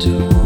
do